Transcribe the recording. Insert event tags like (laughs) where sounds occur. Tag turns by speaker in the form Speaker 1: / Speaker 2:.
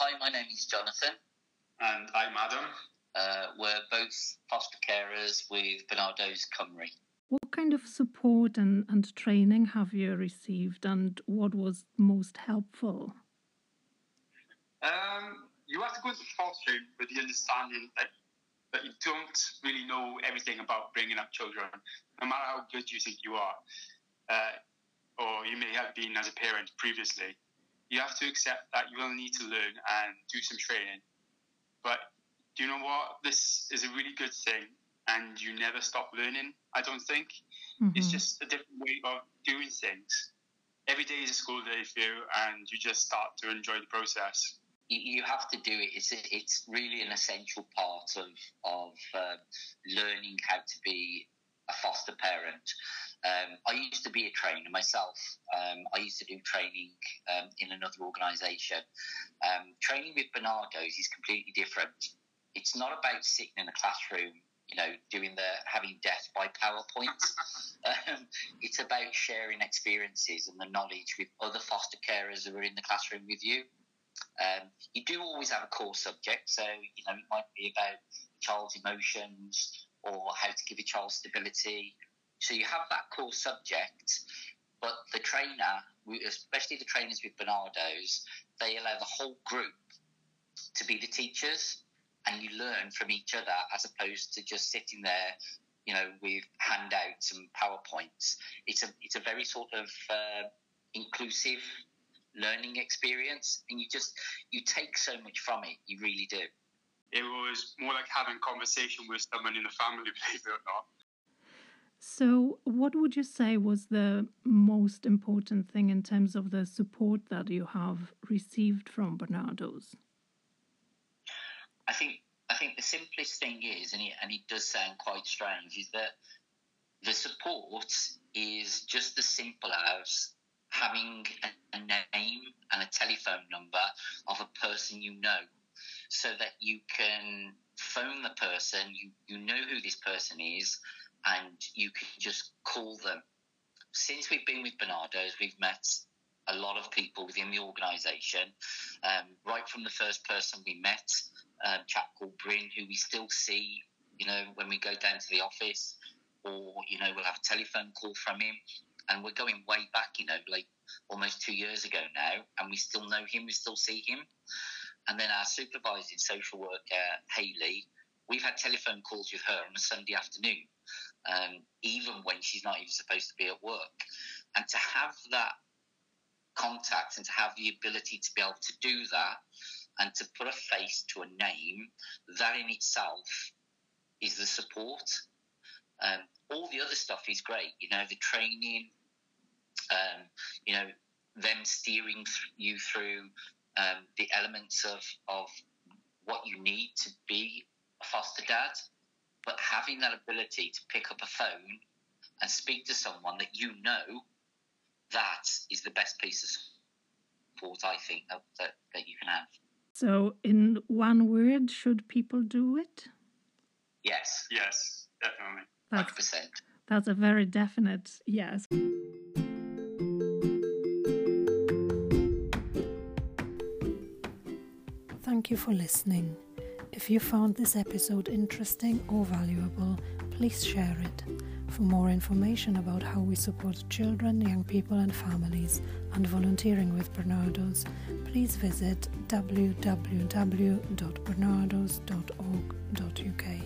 Speaker 1: hi, my name is Jonathan.
Speaker 2: And I'm Adam.
Speaker 1: Uh, we're both foster carers with Barnardo's Cymru.
Speaker 3: What kind of support and, and training have you received, and what was most helpful?
Speaker 2: Um, you have to go to fostering with the understanding that, that you don't really know everything about bringing up children, no matter how good you think you are, uh, or you may have been as a parent previously. You have to accept that you will need to learn and do some training. But do you know what? This is a really good thing and you never stop learning. I don't think mm-hmm. it's just a different way of doing things. Every day is a school day for you, and you just start to enjoy the process.
Speaker 1: You, have to do it. It's it's really an essential part of of uh, learning how to be a foster parent. Um, I used to be a trainer myself. Um, I used to do training um, in another organisation. Um, training with Barnardo's is completely different. It's not about sitting in a classroom you know, doing the having death by PowerPoint. (laughs) um, it's about sharing experiences and the knowledge with other foster carers who are in the classroom with you. Um, you do always have a core subject, so you know it might be about child's emotions or how to give a child stability. So you have that core subject, but the trainer, especially the trainers with Barnardo's, they allow the whole group to be the teachers and you learn from each other as opposed to just sitting there, you know, with handouts and powerpoints. It's a it's a very sort of uh, inclusive learning experience, and you just you take so much from it. You really do.
Speaker 2: It was more like having conversation with someone in the family, (laughs) believe it or not.
Speaker 3: So, what would you say was the most important thing in terms of the support that you have received from Barnardo's?
Speaker 1: I think I think the simplest thing is, and it, and it does sound quite strange, is that the support is just as simple as having a, a name and a telephone number of a person you know, so that you can phone the person, you, you know who this person is, and you can just call them. Since we've been with Barnardo's, we've met a lot of people within the organisation. Um, right from the first person we met, chap called Bryn, who we still see, you know, when we go down to the office, or you know, we'll have a telephone call from him, and we're going way back, you know, like almost two years ago now, and we still know him, we still see him. And then our supervising social worker, Haley, we've had telephone calls with her on a Sunday afternoon, um, even when she's not even supposed to be at work. And to have that contact and to have the ability to be able to do that and to put a face to a name, that in itself is the support. Um, all the other stuff is great, you know, the training, um, you know, them steering you through um, the elements of, of what you need to be a foster dad, but having that ability to pick up a phone and speak to someone that you know, that is the best piece of support I think that, that, that you can have.
Speaker 3: So, in one word, should people do it?
Speaker 1: Yes.
Speaker 2: Yes, definitely.
Speaker 1: That's, 100%.
Speaker 3: That's a very definite yes. Thank you for listening. If you found this episode interesting or valuable, please share it. For more information about how we support children, young people, and families, and volunteering with Barnardo's, please visit www.barnardos.org.